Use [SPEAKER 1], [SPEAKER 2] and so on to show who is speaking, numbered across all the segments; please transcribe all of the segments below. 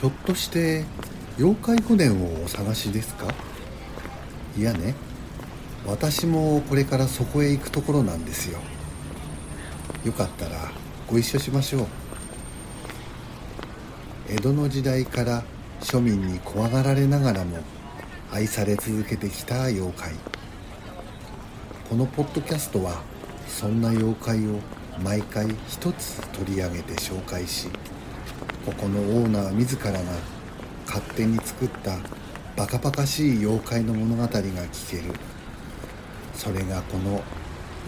[SPEAKER 1] ひょっとして妖怪船をお探しですか？いやね私もこれからそこへ行くところなんですよ。よかったらご一緒しましょう。江戸の時代から庶民に怖がられながらも愛され続けてきた妖怪。このポッドキャストはそんな妖怪を毎回一つ取り上げて紹介しここのオーナー自らが勝手に作ったバカバカしい妖怪の物語が聞ける。それがこの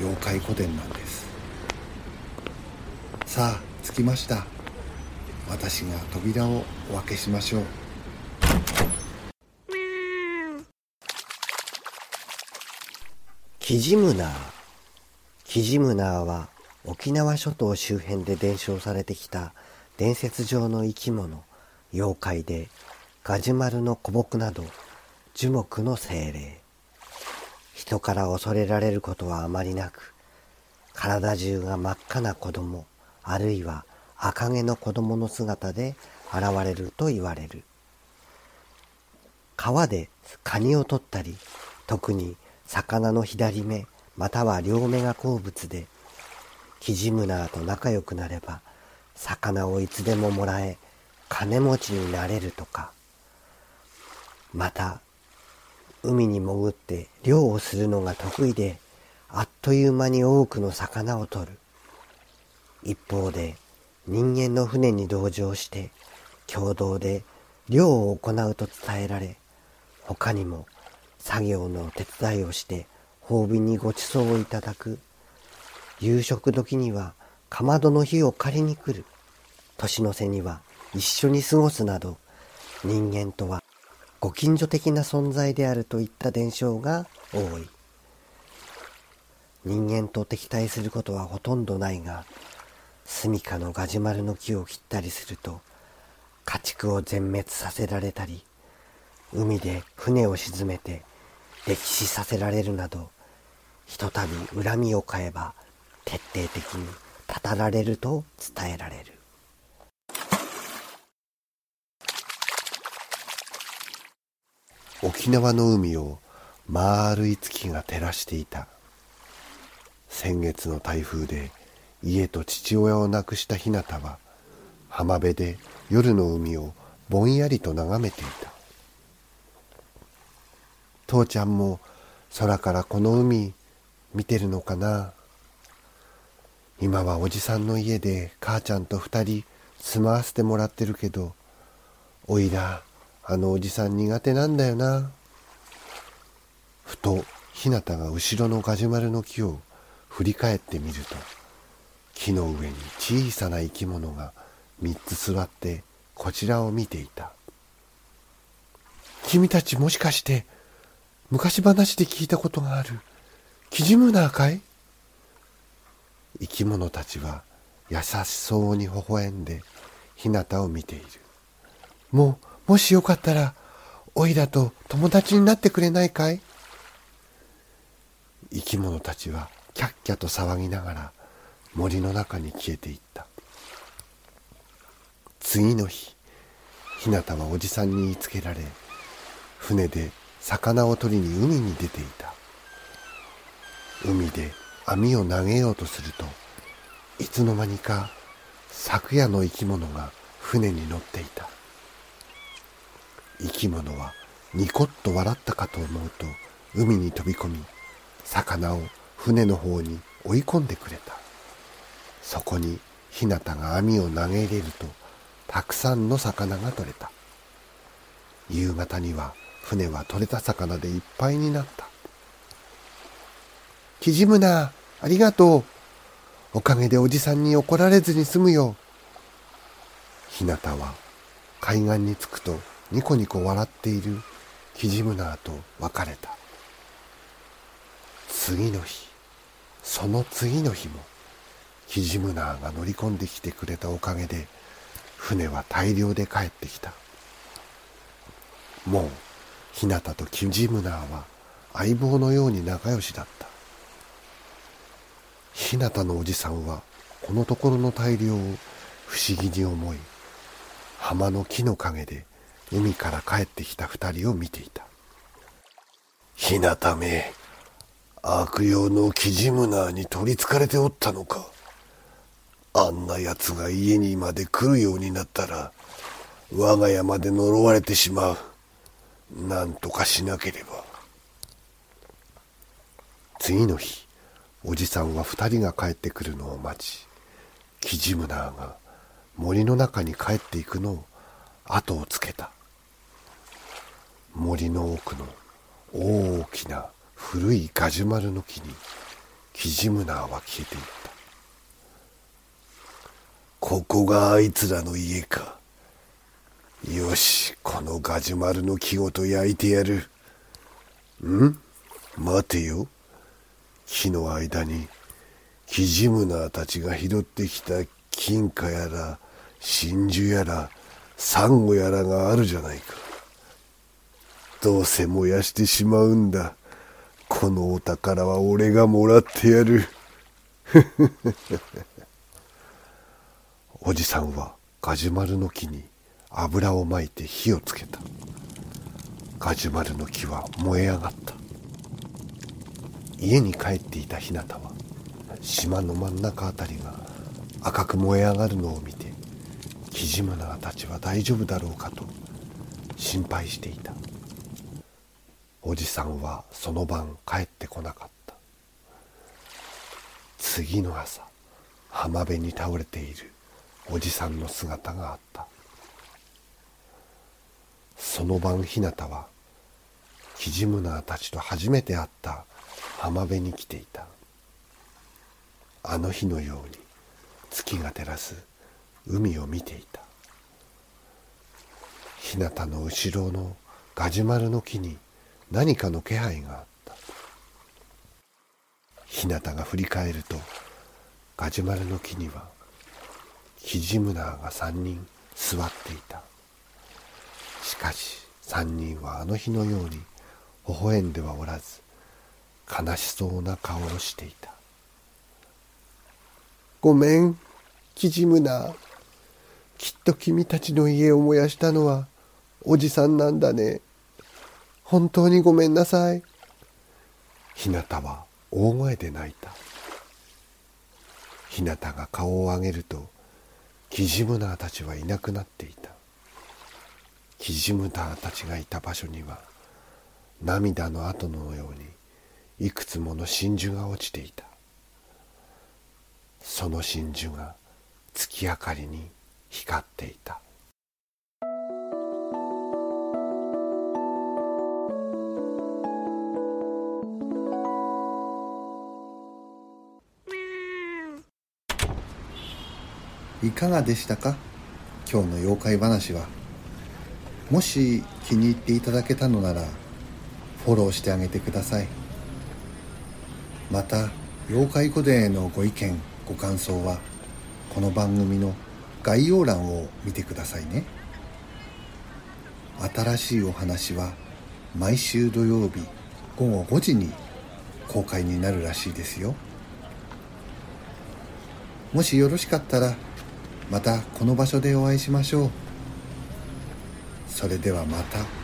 [SPEAKER 1] 妖怪古典なんです。さあ着きました。私が扉をお開けしましょう。
[SPEAKER 2] キジムナー。キジムナーは沖縄諸島周辺で伝承されてきた伝説上の生き物妖怪でガジュマルの古木など樹木の精霊。人から恐れられることはあまりなく体中が真っ赤な子供あるいは赤毛の子供の姿で現れると言われる。川でカニを取ったり特に魚の左目または両目が好物でキジムナーと仲良くなれば魚をいつでももらえ金持ちになれるとか。また海に潜って漁をするのが得意であっという間に多くの魚を取る。一方で人間の船に同乗して共同で漁を行うと伝えられ他にも作業の手伝いをして褒美にごちそうをいただく。夕食時にはかまどの火を借りに来る。年の瀬には一緒に過ごすなど人間とはご近所的な存在であるといった伝承が多い。人間と敵対することはほとんどないが住処のガジュマルの木を切ったりすると家畜を全滅させられたり海で船を沈めて歴史させられるなどひとたび恨みを買えば徹底的に語られると伝えられる。
[SPEAKER 3] 沖縄の海を丸い月が照らしていた。先月の台風で家と父親を亡くした日向は浜辺で夜の海をぼんやりと眺めていた。父ちゃんも空からこの海見てるのかな？今はおじさんの家で母ちゃんと二人住まわせてもらってるけどおいらあのおじさん苦手なんだよな。ふとひなたが後ろのガジュマルの木を振り返ってみると木の上に小さな生き物が三つ座ってこちらを見ていた。君たちもしかして昔話で聞いたことがあるキジムナーかい？生き物たちは優しそうに微笑んでひなたを見ている。もうもしよかったらおいらと友達になってくれないかい？生き物たちはキャッキャと騒ぎながら森の中に消えていった。次の日ひなたはおじさんに言いつけられ船で魚を取りに海に出ていた。海で網を投げようとするといつの間にか昨夜の生き物が船に乗っていた。生き物はニコッと笑ったかと思うと海に飛び込み魚を船の方に追い込んでくれた。そこにひなたが網を投げ入れるとたくさんの魚が取れた。夕方には船は取れた魚でいっぱいになったキジムナありがとう。おかげでおじさんに怒られずに済むよ。ひなたは海岸に着くとニコニコ笑っている。キジムナーと別れた。次の日その次の日もキジムナーが乗り込んできてくれたおかげで船は大量で帰ってきた。もう日向とキジムナーは相棒のように仲良しだった。日向のおじさんはこのところの大漁を不思議に思い浜の木の陰で海から帰ってきた二人を見ていた。ひなため悪用のキジムナーに取りつかれておったのか。あんな奴が家にまで来るようになったら我が家まで呪われてしまう。何とかしなければ。次の日おじさんは二人が帰ってくるのを待ちキジムナーが森の中に帰っていくのを後をつけた。森の奥の大きな古いガジュマルの木にキジムナーは消えていった。ここがあいつらの家か。よしこのガジュマルの木ごと焼いてやる。ん？待てよ。木の間にキジムナーたちが拾ってきた金貨やら真珠やらサンゴやらがあるじゃないか。どうせ燃やしてしまうんだ。このお宝は俺がもらってやる。おじさんはガジュマルの木に油をまいて火をつけた。ガジュマルの木は燃え上がった。家に帰っていたひなたは島の真ん中あたりが赤く燃え上がるのを見てキジムナーたちは大丈夫だろうかと心配していた。おじさんはその晩帰ってこなかった。次の朝浜辺に倒れているおじさんの姿があった。その晩ひなたはキジムナーたちと初めて会った浜辺に来ていた。あの日のように月が照らす海を見ていた。日向の後ろのガジュマルの木に何かの気配があった。日向が振り返るとガジュマルの木にはキジムナーが3人座っていた。しかし3人はあの日のように微笑んではおらず悲しそうな顔をしていた。ごめんキジムナ。ーきっと君たちの家を燃やしたのはおじさんなんだね。本当にごめんなさい。ひなたは大声で泣いた。ひなたが顔を上げるとキジムナーたちはいなくなっていた。キジムナーたちがいた場所には涙の跡のようにいくつもの真珠が落ちていた。その真珠が月明かりに光っていた。
[SPEAKER 1] いかがでしたか？今日の妖怪話は。もし気に入っていただけたのならフォローしてあげてください。また妖怪古伝へのご意見ご感想はこの番組の概要欄を見てくださいね。新しいお話は毎週土曜日午後5時に公開になるらしいですよ。もしよろしかったらまたこの場所でお会いしましょう。それではまた。